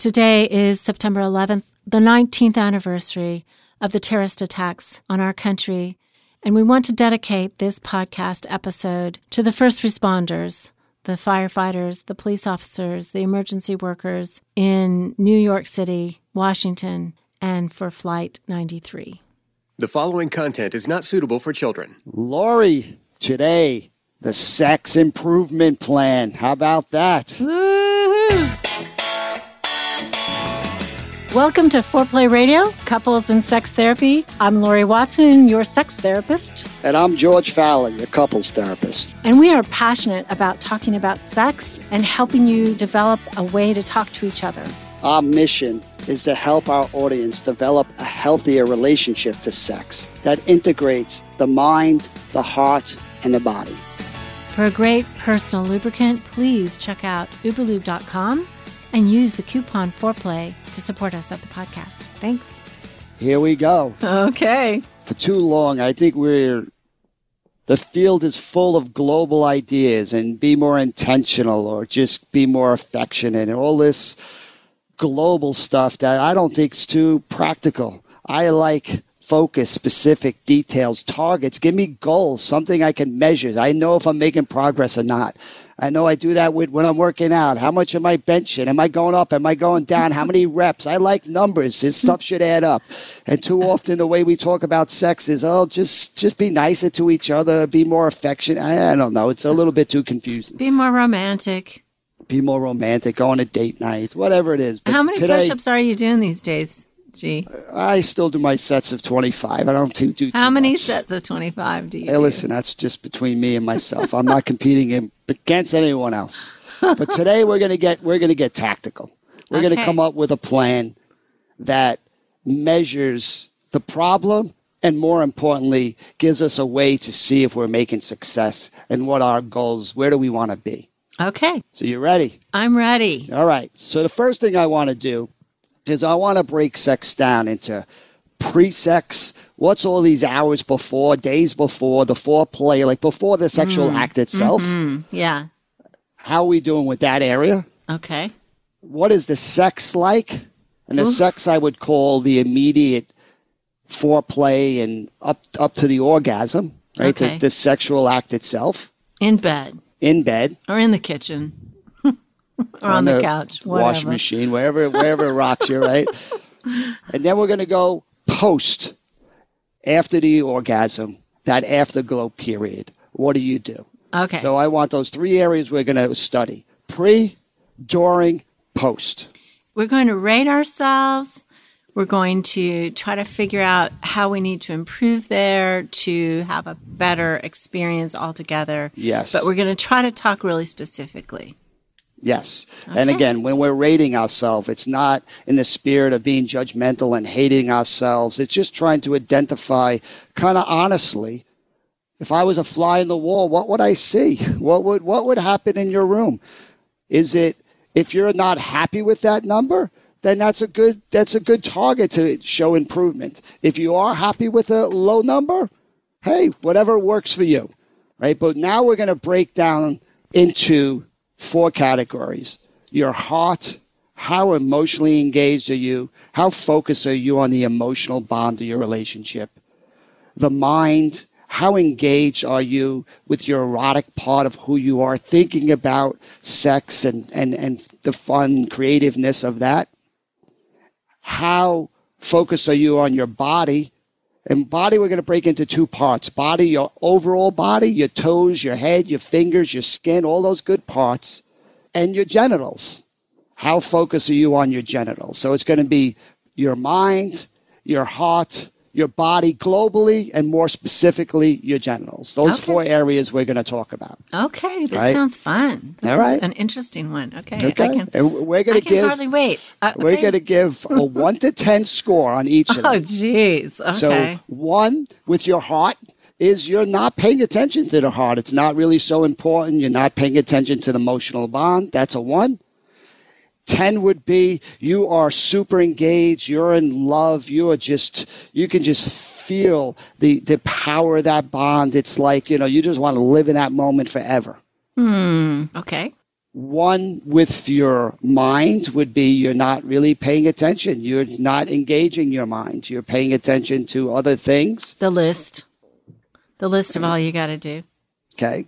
Today is September 11th, the 19th anniversary of the terrorist attacks on our country, and we want to dedicate this podcast episode to the first responders, the firefighters, the police officers, the emergency workers in New York City, Washington, and for Flight 93. The following content is not suitable for children. Laurie, today, the sex improvement plan. How about that? Woo-hoo! Welcome to Foreplay Radio, Couples and Sex Therapy. I'm Laurie Watson, your sex therapist. And I'm George Faller, your couples therapist. And we are passionate about talking about sex and helping you develop a way to talk to each other. Our mission is to help our audience develop a healthier relationship to sex that integrates the mind, the heart, and the body. For a great personal lubricant, please check out uberlube.com and use the coupon foreplay to support us at the podcast. Thanks. Here we go. Okay. For too long, I think we're the field is full of global ideas and be more intentional or just be more affectionate and all this global stuff that I don't think is too practical. I like focus, specific details, targets. Give me goals, something I can measure. I know if I'm making progress or not. I know I do that with when I'm working out. How much am I benching? Am I going up? Am I going down? How many reps? I like numbers. This stuff should add up. And too often the way we talk about sex is, oh, just just be nicer to each other, be more affectionate. I, I don't know. It's a little bit too confusing. Be more romantic. Be more romantic. Go on a date night, whatever it is. But How many today, push-ups are you doing these days? Gee. I still do my sets of 25. I don't do, do How many much. sets of 25 do you Hey, do? listen, that's just between me and myself. I'm not competing in, against anyone else. But today we're gonna get we're gonna get tactical. We're gonna come up with a plan that measures the problem and more importantly gives us a way to see if we're making success and what our goals where do we want to be. Okay. So you ready? I'm ready. All right. So the first thing I want to do is I want to break sex down into pre-sex. What's all these hours before, days before the foreplay, like before the sexual act itself? Mm, yeah. How are we doing with that area? Okay. What is the sex like? And the Oof. sex I would call the immediate foreplay and up up to the orgasm, right? Okay. The, the sexual act itself In bed in bed, or in the kitchen or on, the, couch, whatever. washing machine, wherever wherever it rocks you, right? And then we're going to go post after the orgasm, that afterglow period. What do you do? Okay. So I want those three areas we're going to study: pre, during, post. We're going to rate ourselves. We're going to try to figure out how we need to improve there to have a better experience altogether. Yes. But we're going to try to talk really specifically. Yes. And again, when we're rating ourselves, it's not in the spirit of being judgmental and hating ourselves. It's just trying to identify kind of honestly. If I was a fly in the wall, what would I see? What would what would happen in your room? Is it if you're not happy with that number, then that's a good that's a good target to show improvement. If you are happy with a low number, hey, whatever works for you, right? But now we're going to break down into four categories your heart, how emotionally engaged are you? How focused are you on the emotional bond of your relationship? The mind, how engaged are you with your erotic part of who you are, thinking about sex and, and, and the fun creativeness of that? How focused are you on your body? And body, we're going to break into two parts body, your overall body, your toes, your head, your fingers, your skin, all those good parts, and your genitals. How focused are you on your genitals? So it's going to be your mind, your heart, your body globally, and more specifically, your genitals. Those Okay. four areas we're going to talk about. Okay, this Right. sounds fun. This All right. an interesting one. Okay, Okay? I can, and we're going I to can give. hardly wait. Uh, We're okay. going to give a one to 10 score on each of them. Oh, jeez. Okay. So one with your heart is you're not paying attention to the heart. It's not really so important. You're not paying attention to the emotional bond. That's a one. 10 would be you are super engaged. You're in love. You are just, you can just feel the, the power of that bond. It's like, you know, you just want to live in that moment forever. Hmm. Okay. One with your mind would be you're not really paying attention. You're not engaging your mind. You're paying attention to other things. The list. The list of all you got to do. Okay.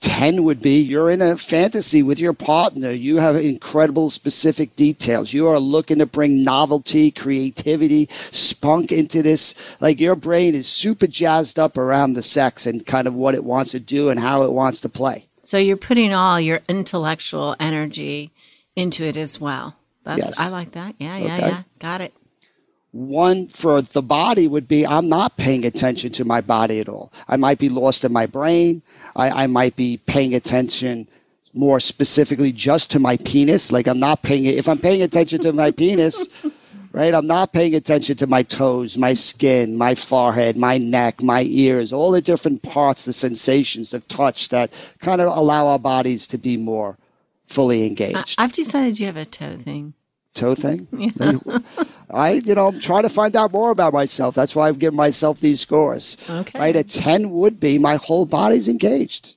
10 would be you're in a fantasy with your partner. You have incredible specific details. You are looking to bring novelty, creativity, spunk into this. Like your brain is super jazzed up around the sex and kind of what it wants to do and how it wants to play. So you're putting all your intellectual energy into it as well. That's Yes. I like that. Yeah, yeah, Okay. yeah. Got it. One for the body would be I'm not paying attention to my body at all. I might be lost in my brain. I, I might be paying attention more specifically just to my penis. Like I'm not paying it. if I'm paying attention to my penis, right? I'm not paying attention to my toes, my skin, my forehead, my neck, my ears, all the different parts, the sensations of touch that kind of allow our bodies to be more fully engaged. I've decided you have a toe thing. Toe thing. I, you know, I'm trying to find out more about myself. That's why I've given myself these scores. Okay. Right, a 10 would be my whole body's engaged.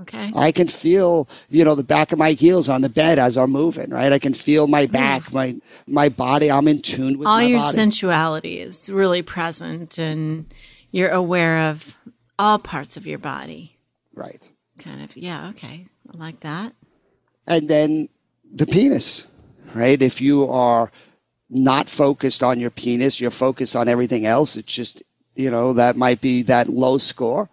Okay. I can feel, you know, the back of my heels on the bed as I'm moving, right? I can feel my mm. back, my my body. I'm in tune with all my your body. sensuality is really present and you're aware of all parts of your body. right. Kind of. Yeah, okay. I like that. And then the penis, right? If you are not focused on your penis, you're focused on everything else. It's just, you know, that might be that low score.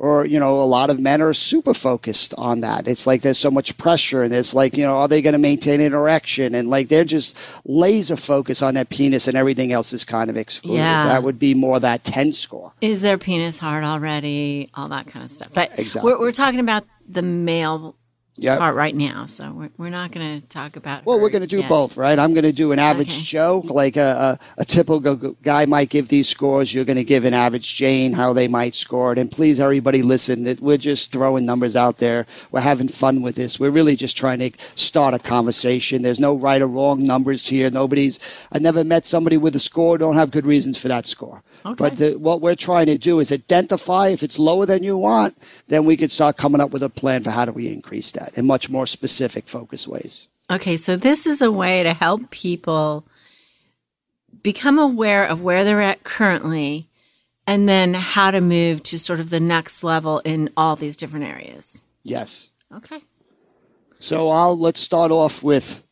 Or, you know, a lot of men are super focused on that. It's like there's so much pressure and it's like, you know, are they going to maintain an erection? And like they're just laser focused on that penis and everything else is kind of excluded. Yeah. That would be more that 10 score. Is their penis hard already? All that kind of stuff. But Exactly. we're, we're talking about the male Yeah. part right now. So we're, we're not going to talk about. Well, we're going to do yet. both, right? I'm going to do an average Okay. Joe, like a, a, a typical guy might give these scores. You're going to give an average Jane how they might score it. And please, everybody, listen. That we're just throwing numbers out there. We're having fun with this. We're really just trying to start a conversation. There's no right or wrong numbers here. Nobody's. I never met somebody with a score. Don't have good reasons for that score. Okay. But the, what we're trying to do is identify if it's lower than you want, then we could start coming up with a plan for how do we increase that in much more specific, focused ways. Okay, so this is a way to help people become aware of where they're at currently and then how to move to sort of the next level in all these different areas. Yes. Okay. So I'll let's start off with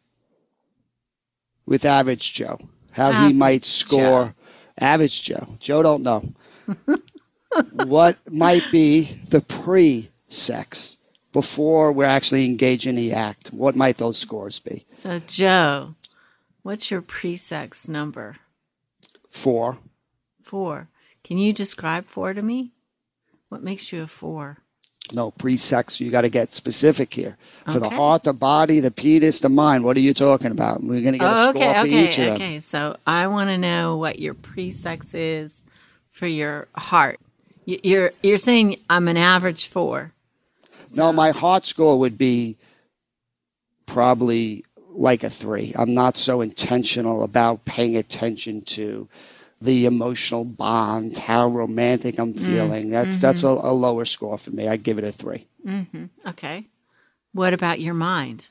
with average Joe. How he might score average Joe. Joe don't know. what might be the pre-sex before we're actually engaged in the act? What might those scores be? So, Joe, what's your pre sex number? Four. Four. Can you describe four to me? What makes you a four? No, pre-sex. You got to get specific here. For the heart, the body, the penis, the mind. What are you talking about? We're going to get a Oh, score okay, for okay, each of them. okay. So I want to know what your pre-sex is for your heart. You- You're you're saying I'm an average four. No, my heart score would be probably like a three. I'm not so intentional about paying attention to the emotional bond, how romantic I'm mm-hmm. feeling. That's mm-hmm. that's a, a lower score for me. I give it a three. Mm-hmm. Okay. What about your mind?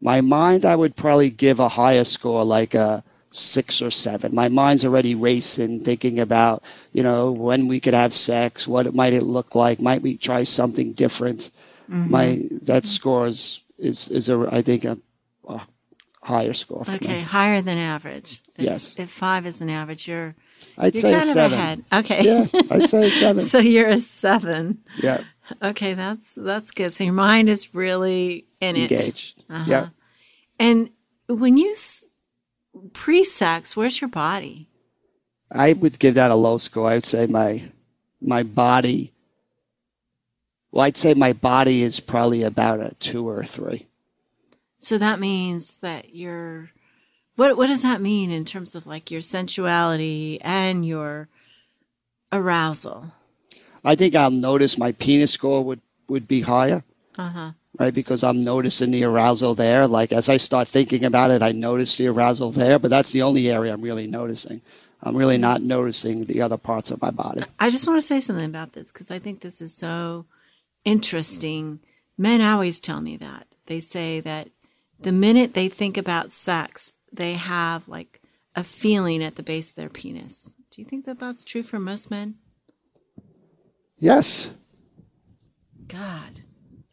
My mind, I would probably give a higher score, like a six or seven. My mind's already racing, thinking about, you know, when we could have sex, what it might it look like, might we try something different. My that score is is, is a I think a higher score for Okay, me. higher than average. If, Yes. If five is an average, you're I'd you're say kind of seven. ahead. Okay. Yeah, I'd say seven. so you're a seven. yeah, Okay, that's that's good. So your mind is really in it. engaged. Uh-huh. Yeah. And when you s- pre-sex, where's your body? I would give that a low score. I would say my my body. Well, I'd say my body is probably about a two or a three. So that means that you're what what does that mean in terms of like your sensuality and your arousal? I think I'll notice my penis score would would be higher, Uh-huh. right? Because I'm noticing the arousal there. Like as I start thinking about it, I notice the arousal there. But that's the only area I'm really noticing. I'm really not noticing the other parts of my body. I just want to say something about this because I think this is so interesting. Men always tell me that. They say that the minute they think about sex, they have like a feeling at the base of their penis. Do you think that that's true for most men? Yes, God,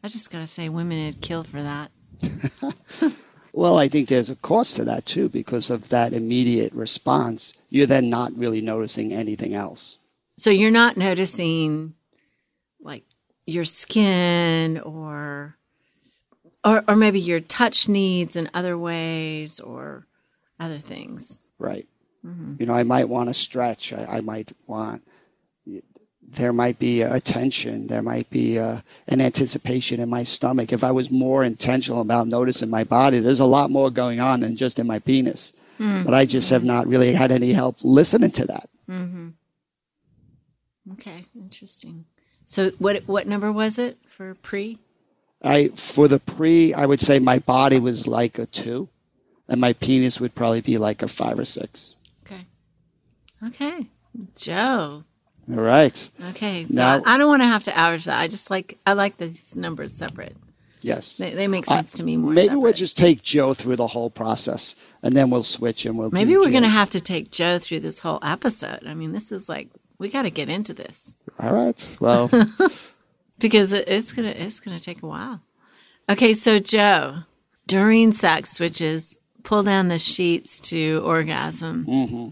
I just got to say, women would kill for that. Well, I think there's a cost to that too because of that immediate response. You're then not really noticing anything else. So you're not noticing like your skin or or or maybe your touch needs in other ways or other things. Right. Mm-hmm. You know, I might want to stretch. I, I might want, there might be a tension. There might be a, an anticipation in my stomach. If I was more intentional about noticing my body, there's a lot more going on than just in my penis. Mm-hmm. But I just have not really had any help listening to that. Mm-hmm. Okay, interesting. So what what number was it for pre? I, for the pre, I would say my body was like a two and my penis would probably be like a five or six. Okay. Okay. Joe. All right. Okay. So Now- I, I don't want to have to average that. I just like I like these numbers separate. Yes. They, they make sense to me more. Maybe we'll just take Joe through the whole process and then we'll switch and we'll do Maybe we're going to have to take Joe through this whole episode. I mean, this is like we got to get into this All right. Well, because it, it's gonna it's gonna take a while. Okay, so Joe, during sex, which is pull down the sheets to orgasm, Mm-hmm.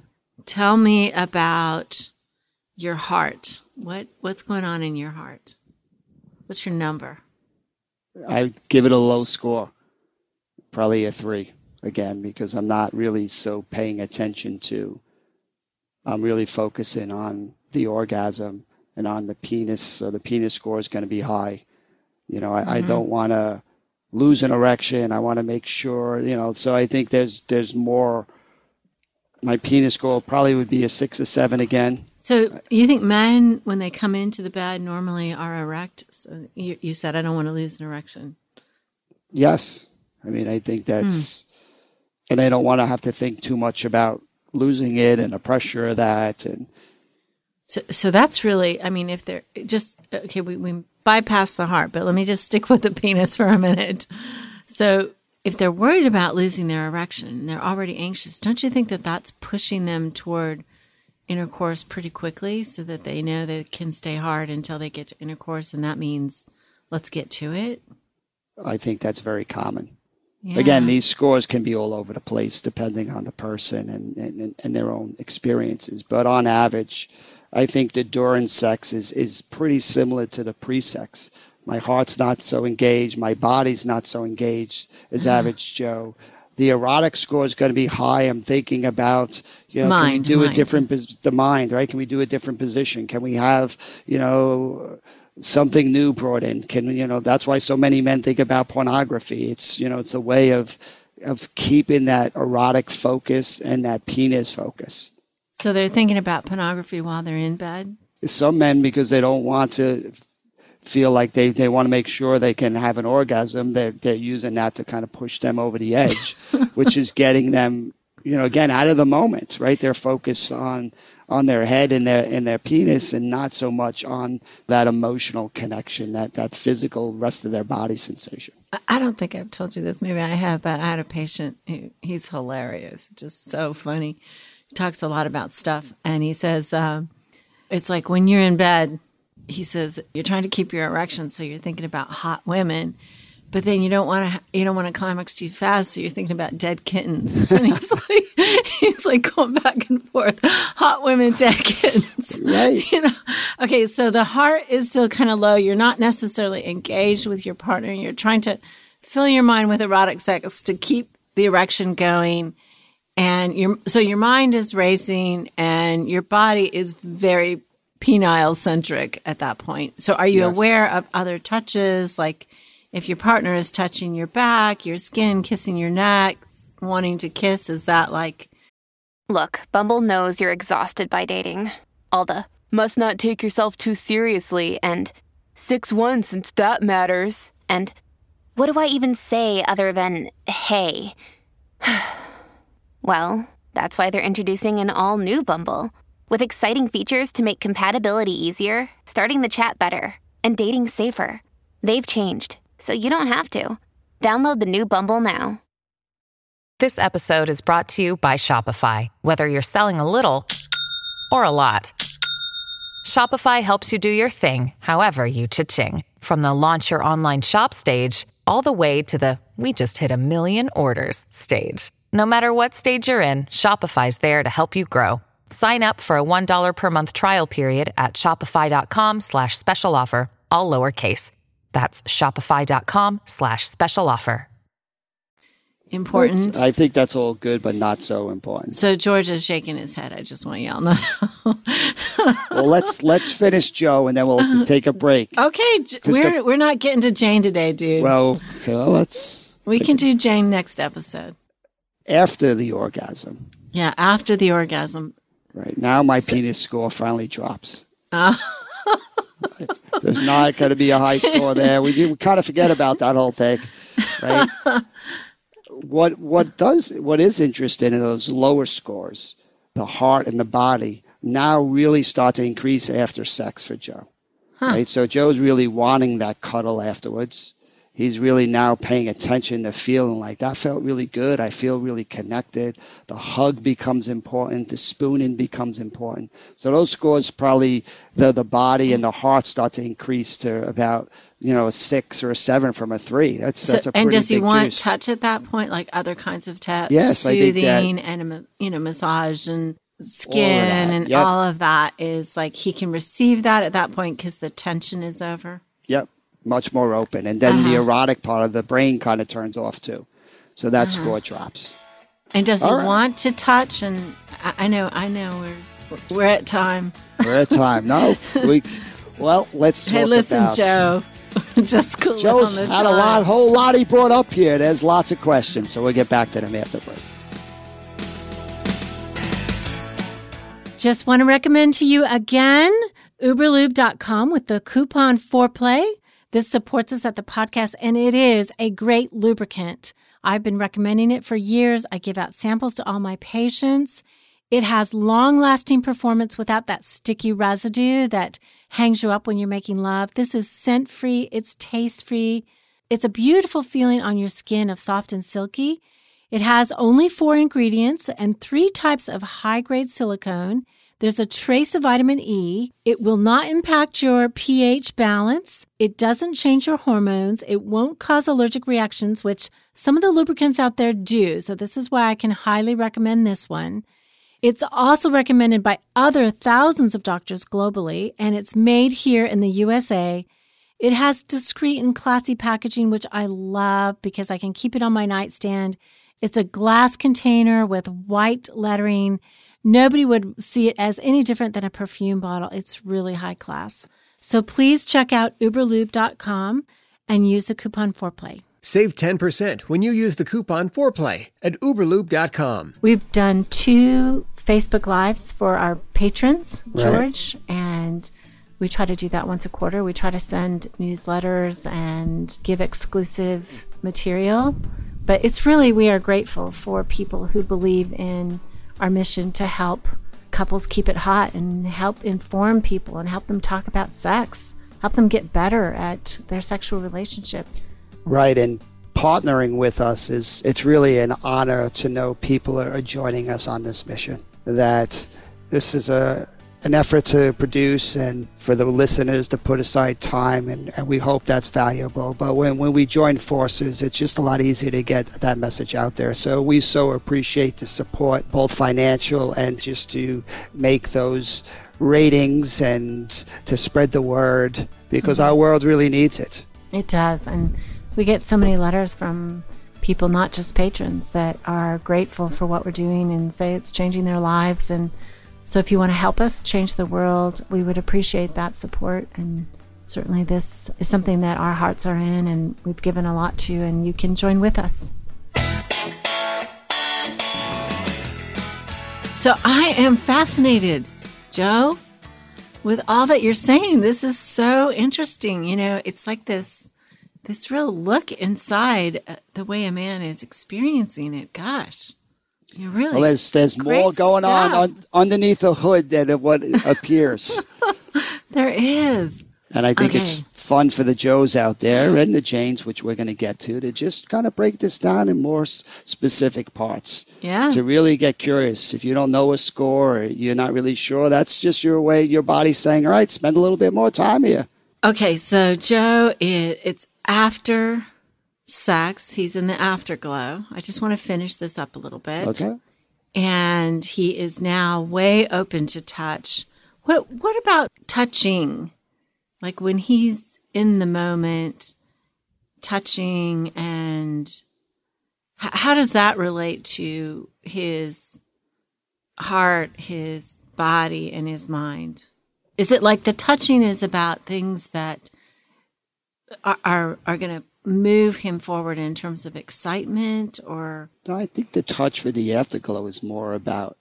tell me about your heart. What what's going on in your heart? What's your number? I give it a low score, probably a three again, because I'm not really so paying attention to. I'm really focusing on the orgasm and on the penis. So the penis score is going to be high. You know, I, I mm-hmm. don't want to lose an erection. I want to make sure, you know. So I think there's there's more. My penis score probably would be a six or seven again. So you think men, when they come into the bed, normally are erect? So you, you said I don't want to lose an erection. Yes. I mean, I think hmm. that's, and I don't want to have to think too much about losing it and the pressure of that. And So, so that's really, I mean, if they're just, okay, we, we bypass the heart, but let me just stick with the penis for a minute. So, if they're worried about losing their erection they're already anxious, don't you think that that's pushing them toward intercourse pretty quickly so that they know they can stay hard until they get to intercourse? And that means let's get to it. I think that's very common. Yeah. Again, these scores can be all over the place depending on the person and, and, and their own experiences. But on average, I think the during sex is, is pretty similar to the pre sex. My heart's not so engaged. My body's not so engaged as mm. average Joe. The erotic score is going to be high. I'm thinking about, you know, Mind, can we do mind. a different, the mind, right? Can we do a different position? Can we have, you know, something new brought in? Can, you know, that's why so many men think about pornography. It's, you know, it's a way of, of keeping that erotic focus and that penis focus. So they're thinking about pornography while they're in bed. Some men, because they don't want to feel like they, they want to make sure they can have an orgasm, they're, they're using that to kind of push them over the edge, which is getting them you know, again, out of the moment, right? They're focused on on their head and their and their penis and not so much on that emotional connection, that that physical rest of their body sensation. I don't think I've told you this. Maybe I have, but I had a patient. Who, he's hilarious, just so funny. Talks a lot about stuff, and he says um, it's like when you're in bed. He says you're trying to keep your erection, so you're thinking about hot women, but then you don't want to you don't want to climax too fast, so you're thinking about dead kittens. And he's like he's like going back and forth, hot women, dead kittens. Right. You know. Okay, so the heart is still kind of low. You're not necessarily engaged with your partner. You're trying to fill your mind with erotic sex to keep the erection going. And your so your mind is racing and your body is very penile centric at that point. So are you Yes. aware of other touches like if your partner is touching your back, your skin, kissing your neck, wanting to kiss, is that like Look, Bumble knows you're exhausted by dating. All the must not take yourself too seriously and 6 1 since that matters. And what do I even say other than hey? well, that's why they're introducing an all new Bumble with exciting features to make compatibility easier, starting the chat better, and dating safer. They've changed, so you don't have to. Download the new Bumble now. This episode is brought to you by Shopify. Whether you're selling a little or a lot, Shopify helps you do your thing, however you cha-ching. From the launch your online shop stage, all the way to the we just hit a million orders stage. No matter what stage you're in, Shopify's there to help you grow. Sign up for a $1 per month trial period at shopify.com slash special offer, all lowercase. That's shopify.com slash special offer. important? I think that's all good, but not so important. so George is shaking his head. I just want y'all to know. Well, let's let's finish Joe, and then we'll take a break. okay, we're the- we're not getting to Jane today, dude. Well, so let's we can do Jane next episode. After the orgasm. Yeah, after the orgasm. Right now, my penis score finally drops. Uh, Right. There's not going to be a high score there. We do we kind of forget about that whole thing, right? what what does what is interesting in those lower scores, the heart and the body now really start to increase after sex for Joe. Right? So Joe's really wanting that cuddle afterwards. He's really now paying attention to feeling like that felt really good. I feel really connected. The hug becomes important. The spooning becomes important. So those scores probably the the body and the heart start to increase to about you know a six or a seven from a three. That's so, that's a pretty and does he want juice. touch at that point, like other kinds of touch, Yes, that- soothing and you know massage and skin that, and yep. all of that is like he can receive that at that point because the tension is over. Yep, much more open, and then the Uh-huh. erotic part of the brain kind of turns off too. So that score drops. And does he All right. want to touch? And I, know, I know, we're we're at time. We're at time. No, we. Well, let's talk Hey, listen, about. Joe. Just cool Joe's the had a lot, whole lot he brought up here. There's lots of questions, so we'll get back to them after break. Just want to recommend to you again uberlube.com with the coupon foreplay. This supports us at the podcast and it is a great lubricant. I've been recommending it for years. I give out samples to all my patients. It has long lasting performance without that sticky residue that hangs you up when you're making love. This is scent free. It's taste free. It's a beautiful feeling on your skin of soft and silky. It has only four ingredients and three types of high grade silicone. There's a trace of vitamin E. It will not impact your pH balance. It doesn't change your hormones. It won't cause allergic reactions, which some of the lubricants out there do. So, this is why I can highly recommend this one. It's also recommended by other thousands of doctors globally, and it's made here in the USA. It has discreet and classy packaging, which I love because I can keep it on my nightstand. It's a glass container with white lettering. Nobody would see it as any different than a perfume bottle. It's really high class. So please check out uberlube.com and use the coupon foreplay. Save 10% when you use the coupon foreplay at uberlube.com. We've done two Facebook Lives for our patrons, Right. George, and we try to do that once a quarter. We try to send newsletters and give exclusive material. but it's really, we are grateful for people who believe in our mission to help couples keep it hot and help inform people and help them talk about sex, help them get better at their sexual relationship. Right. And partnering with us is it's really an honor to know people are joining us on this mission. That this is a an effort to produce and for the listeners to put aside time and, and we hope that's valuable. But when, when we join forces it's just a lot easier to get that message out there. So we so appreciate the support both financial and just to make those ratings and to spread the word because mm-hmm. our world really needs it. It does and we get so many letters from people not just patrons that are grateful for what we're doing and say it's changing their lives and so if you want to help us change the world, we would appreciate that support. And certainly, this is something that our hearts are in and we've given a lot to, and you can join with us. So I am fascinated, Joe, with all that you're saying. This is so interesting. You know, it's like this this real look inside uh, the way a man is experiencing it. Gosh. You really well, there's there's more going on, on underneath the hood than what appears. there is. And I think okay. it's fun for the Joes out there and the Janes, which we're going to get to, to just kind of break this down in more specific parts. Yeah. To really get curious. If you don't know a score or you're not really sure, that's just your way, your body saying, all right, spend a little bit more time here. Okay. So, Joe, it, it's after sex. He's in the afterglow. I just want to finish this up a little bit. Okay. And he is now way open to touch. What what about touching? Like when he's in the moment, touching and h- how does that relate to his heart, his body, and his mind? Is it like the touching is about things that are are, are going to move him forward in terms of excitement or no, I think the touch for the afterglow is more about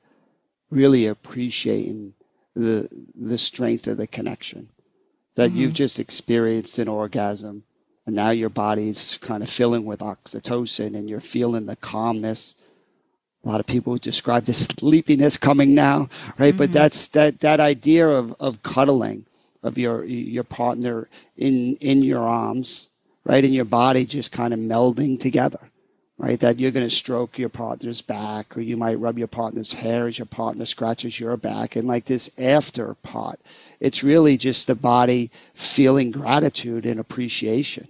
really appreciating the the strength of the connection that mm-hmm. you've just experienced an orgasm and now your body's kind of filling with oxytocin and you're feeling the calmness a lot of people describe the sleepiness coming now right mm-hmm. but that's that that idea of of cuddling of your your partner in in your arms right? And your body just kind of melding together, right? That you're going to stroke your partner's back, or you might rub your partner's hair as your partner scratches your back. And like this after part, it's really just the body feeling gratitude and appreciation.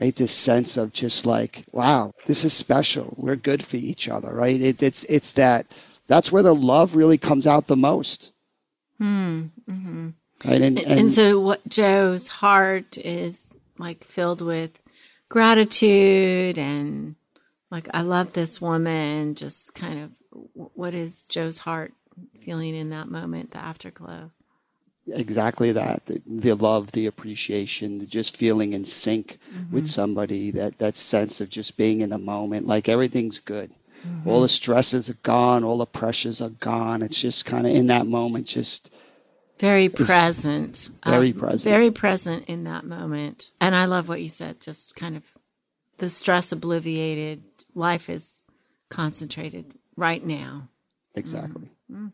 Right, this sense of just like, wow, this is special. We're good for each other, right? It, it's it's that that's where the love really comes out the most. Hmm. Mm-hmm. Right, and, and, and so what Joe's heart is like filled with gratitude and like I love this woman. Just kind of what is Joe's heart feeling in that moment, the afterglow? Exactly that. The, the love, the appreciation, the just feeling in sync mm-hmm. with somebody, that, that sense of just being in the moment, like everything's good. Mm-hmm. All the stresses are gone, all the pressures are gone. It's just kind of in that moment, just very present. Very um, present. Very present in that moment. And I love what you said, just kind of the stress obliviated. Life is concentrated right now. Exactly. Mm-hmm.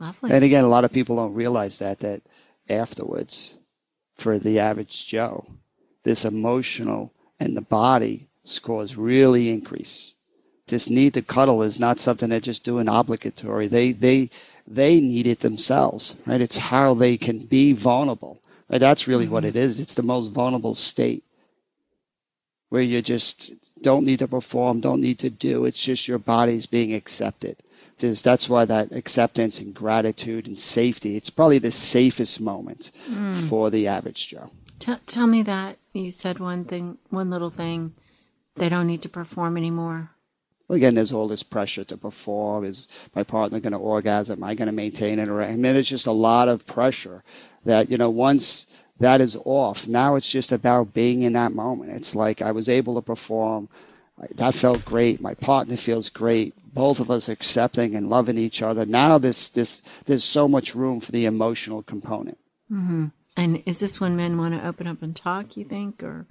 Lovely. And again, a lot of people don't realize that, that afterwards, for the average Joe, this emotional and the body scores really increase. This need to cuddle is not something they're just doing obligatory. They, they, they need it themselves, right? It's how they can be vulnerable. Right? That's really mm-hmm. what it is. It's the most vulnerable state where you just don't need to perform, don't need to do. It's just your body's being accepted. There's, that's why that acceptance and gratitude and safety, it's probably the safest moment mm. for the average Joe. T- tell me that. You said one thing, one little thing. They don't need to perform anymore again, there's all this pressure to perform. Is my partner going to orgasm? Am I going to maintain it? I mean, it's just a lot of pressure that you know once that is off, now it's just about being in that moment. It's like I was able to perform. That felt great. My partner feels great. Both of us accepting and loving each other. Now this this there's so much room for the emotional component. Mm-hmm. And is this when men want to open up and talk? You think, or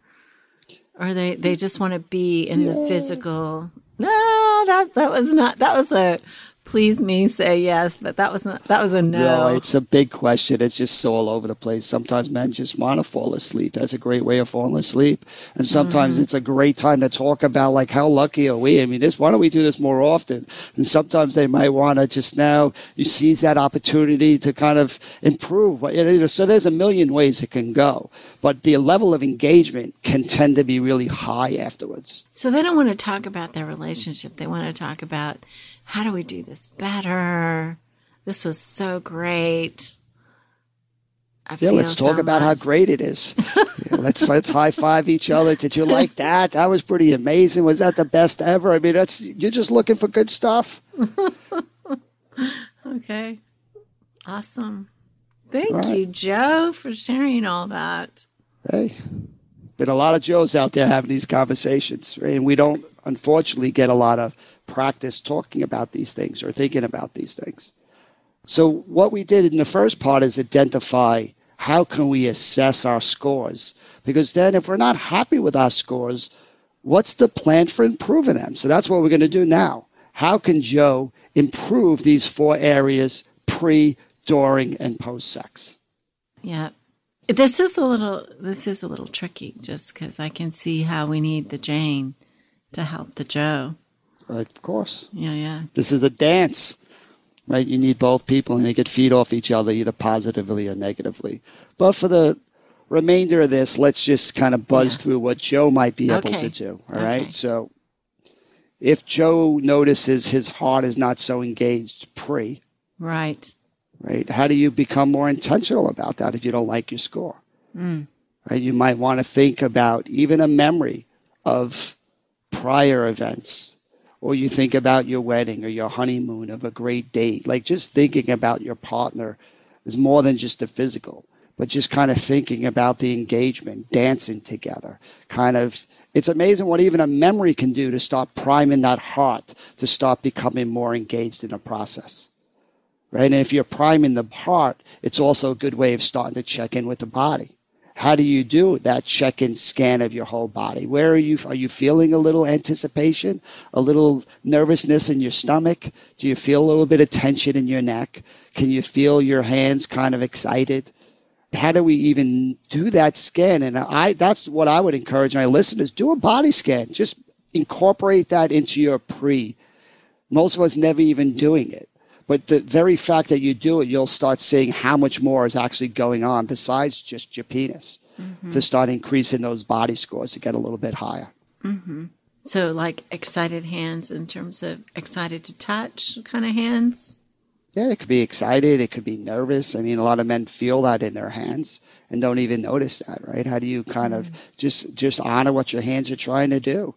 or they they just want to be in the physical. No, that that was not. That was a please me say yes, but that was not. That was a no. No, it's a big question. It's just so all over the place. Sometimes men just want to fall asleep. That's a great way of falling asleep. And sometimes Mm-hmm. it's a great time to talk about like how lucky are we? I mean, this why don't we do this more often? And sometimes they might want to just now you seize that opportunity to kind of improve. You know, So there's a million ways it can go, but the level of engagement can tend to be really high afterwards. So they don't want to talk about their relationship. They want to talk about how do we do this better? This was so great. I Yeah, let's talk so about how great it is. Yeah, let's let's high five each other. Did you like that? That was pretty amazing. Was that the best ever? I mean, that's you're just looking for good stuff. Okay. Awesome. Thank Right. you, Joe, for sharing all that. Hey, been a lot of Joes out there having these conversations, and we don't unfortunately get a lot of practice talking about these things or thinking about these things. So what we did in the first part is identify how can we assess our scores because then if we're not happy with our scores, what's the plan for improving them? So that's what we're going to do now. How can Joe improve these four areas pre, during, and post sex? Yeah. This is a little this is a little tricky just cuz I can see how we need the Jane to help the Joe. Right, of course. Yeah, yeah. This is a dance, right? You need both people and they could feed off each other either positively or negatively. But for the remainder of this, let's just kind of buzz Yeah. through what Joe might be able Okay. to do. All right. Okay. So if Joe notices his heart is not so engaged pre, Right. right? How do you become more intentional about that if you don't like your score? Mm. Right? You might want to think about even a memory of prior events, or you think about your wedding or your honeymoon of a great date. Like just thinking about your partner is more than just the physical, but just kind of thinking about the engagement, dancing together, kind of. It's amazing what even a memory can do to start priming that heart to start becoming more engaged in a process right? And if you're priming the heart, it's also a good way of starting to check in with the body. How do you do that check-in scan of your whole body? Where are you? Are you feeling a little anticipation, a little nervousness in your stomach? Do you feel a little bit of tension in your neck? Can you feel your hands kind of excited? How do we even do that scan? And I, that's what I would encourage my listeners: do a body scan. Just incorporate that into your pre. Most of us never even doing it. But the very fact that you do it, you'll start seeing how much more is actually going on besides just your penis to start increasing those body scores to get a little bit higher. Mm-hmm. So like excited hands in terms of excited to touch kind of hands. Yeah, it could be excited. It could be nervous. I mean, a lot of men feel that in their hands and don't even notice that, right? How do you kind of just just honor what your hands are trying to do,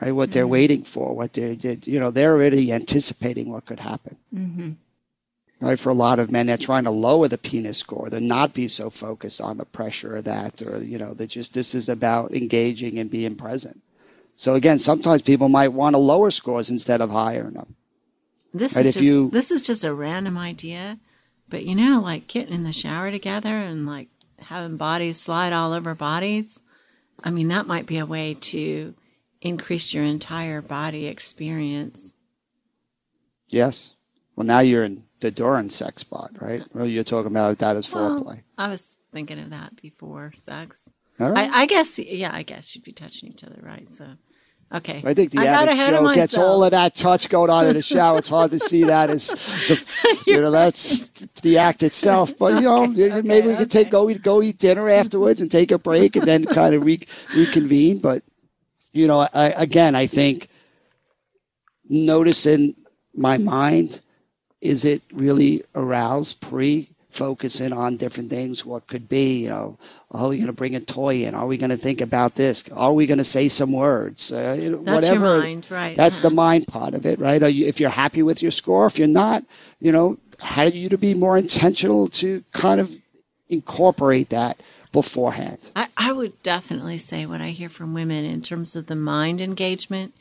right? What they're waiting for, what they're, you know, they're already anticipating what could happen. Mm-hmm. Right? For a lot of men, they're trying to lower the penis score, to not be so focused on the pressure of that, or you know, that just this is about engaging and being present. So again, sometimes people might want to lower scores instead of higher them. This Right, is if just you- this is just a random idea, but you know, like getting in the shower together and like having bodies slide all over bodies. I mean, that might be a way to increase your entire body experience. Yes. Well, now you're in the during sex spot, right? Uh, well, you're talking about that as Well, foreplay. I was thinking of that before sex. All right. I, I guess, yeah, I guess you'd be touching each other, right? So, okay. I think the got average Joe gets all of that touch going on in the shower. It's hard to see that as the, you know, that's the act itself. But you know, Okay, maybe we could take go eat go eat dinner afterwards and take a break and then kind of re, reconvene. But you know, I, again, I think noticing my mind is it really aroused pre focusing on different things? What could be you know are we going to bring a toy in? Are we going to think about this? Are we going to say some words? Uh, That's your whatever mind, right, that's the mind part of it right? Are you, if you're happy with your score if you're not you know how do you to be more intentional to kind of incorporate that beforehand I, I would definitely say what I hear from women in terms of the mind engagement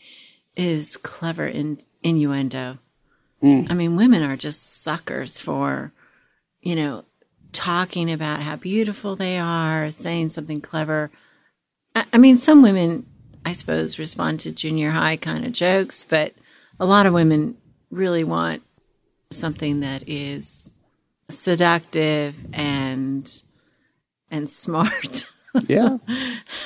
is clever in, innuendo. Mm. I mean, women are just suckers for, you know, talking about how beautiful they are, saying something clever. I, I mean, some women I suppose, respond to junior high kind of jokes, but a lot of women really want something that is seductive and and smart. Yeah.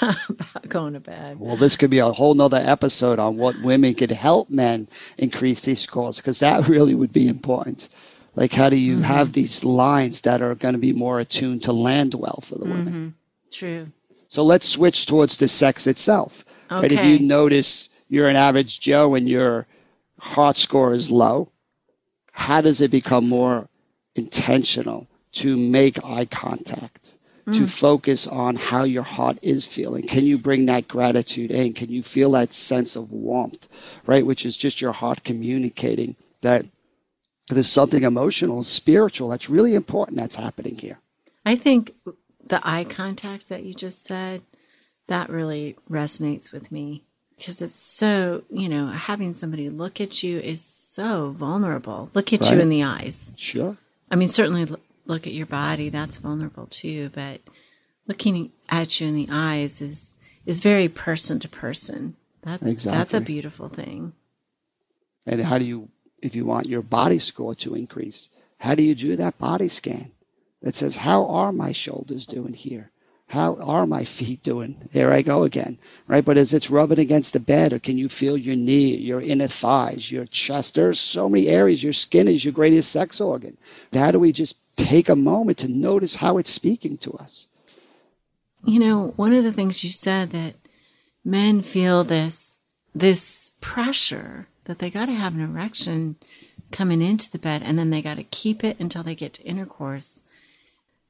about going to bed. Well, this could be a whole nother episode on what women could help men increase these scores because that really would be important. Like, how do you mm-hmm. have these lines that are going to be more attuned to land well for the mm-hmm. women? True. So let's switch towards the sex itself. Okay. Right? If you notice you're an average Joe and your heart score is low, how does it become more intentional to make eye contact? To mm. focus on how your heart is feeling. Can you bring that gratitude in? Can you feel that sense of warmth, right? Which is just your heart communicating that there's something emotional, spiritual that's really important that's happening here. I think the eye contact that you just said, that really resonates with me because it's so, you know, having somebody look at you is so vulnerable. Look at right. you in the eyes. Sure. I mean, certainly look at your body, that's vulnerable too. But looking at you in the eyes is is very person to person. That, exactly. That's a beautiful thing. And how do you, if you want your body score to increase, how do you do that body scan that says, how are my shoulders doing here? How are my feet doing? There I go again, right? But as it's rubbing against the bed, or can you feel your knee, your inner thighs, your chest? There's so many areas. Your skin is your greatest sex organ. How do we just take a moment to notice how it's speaking to us. You know, one of the things you said that men feel this this pressure that they got to have an erection coming into the bed and then they got to keep it until they get to intercourse.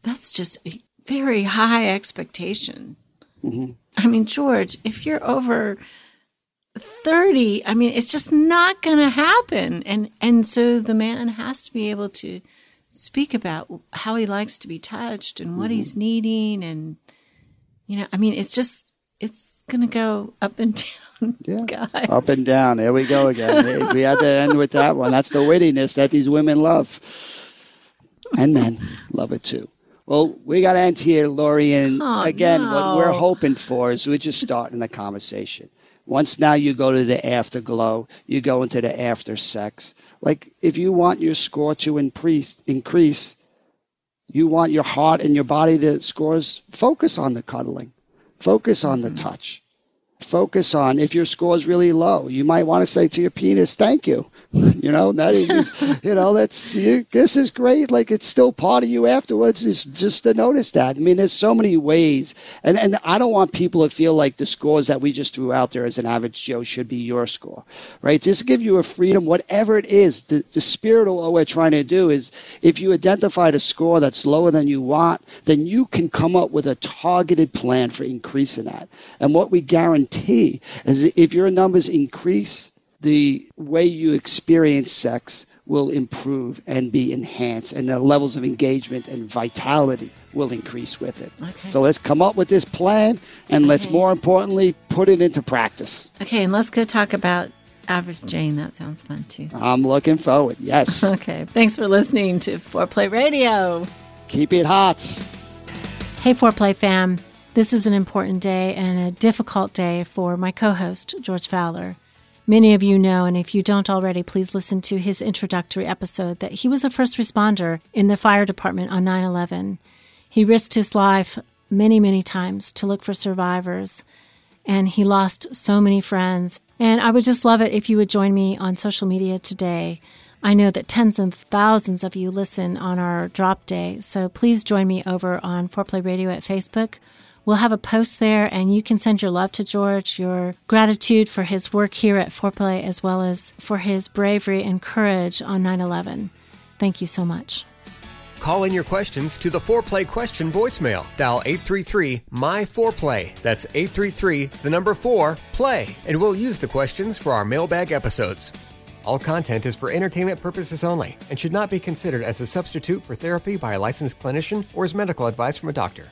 That's just a very high expectation. Mm-hmm. I mean, George, if you're over 30, I mean, it's just not going to happen. And and so the man has to be able to speak about how he likes to be touched and what mm-hmm. he's needing and you know i mean it's just it's gonna go up and down yeah. guys. up and down. There we go again. We had to end with that one. That's the wittiness that these women love. And men love it too. Well we got to end here Laurie and oh, again no. what we're hoping for is we're just starting the conversation. Once now you go to the afterglow you go into the after sex like if you want your score to increase, increase, you want your heart and your body to scores. Focus on the cuddling, focus on the mm-hmm. touch, focus on if your score is really low. You might want to say to your penis, "Thank you." you know, not even, you know, that's, you, this is great. Like it's still part of you afterwards. Is just to notice that. I mean, there's so many ways. And, and I don't want people to feel like the scores that we just threw out there as an average Joe should be your score, right? Just give you a freedom, whatever it is. The, the spirit of what we're trying to do is if you identify a score that's lower than you want, then you can come up with a targeted plan for increasing that. And what we guarantee is if your numbers increase, the way you experience sex will improve and be enhanced, and the levels of engagement and vitality will increase with it. Okay. So let's come up with this plan, and okay. let's more importantly put it into practice. Okay, and let's go talk about Average Jane. That sounds fun too. I'm looking forward. Yes. okay. Thanks for listening to Foreplay Radio. Keep it hot. Hey, Foreplay fam. This is an important day and a difficult day for my co host, George Faller. Many of you know, and if you don't already, please listen to his introductory episode, that he was a first responder in the fire department on 9 11. He risked his life many, many times to look for survivors, and he lost so many friends. And I would just love it if you would join me on social media today. I know that tens of thousands of you listen on our drop day, so please join me over on Foreplay Radio at Facebook We'll have a post there, and you can send your love to George, your gratitude for his work here at Foreplay, as well as for his bravery and courage on 9 11. Thank you so much. Call in your questions to the Foreplay question voicemail. Dial 833 My Foreplay. That's 833 the number 4 play, and we'll use the questions for our mailbag episodes. All content is for entertainment purposes only and should not be considered as a substitute for therapy by a licensed clinician or as medical advice from a doctor.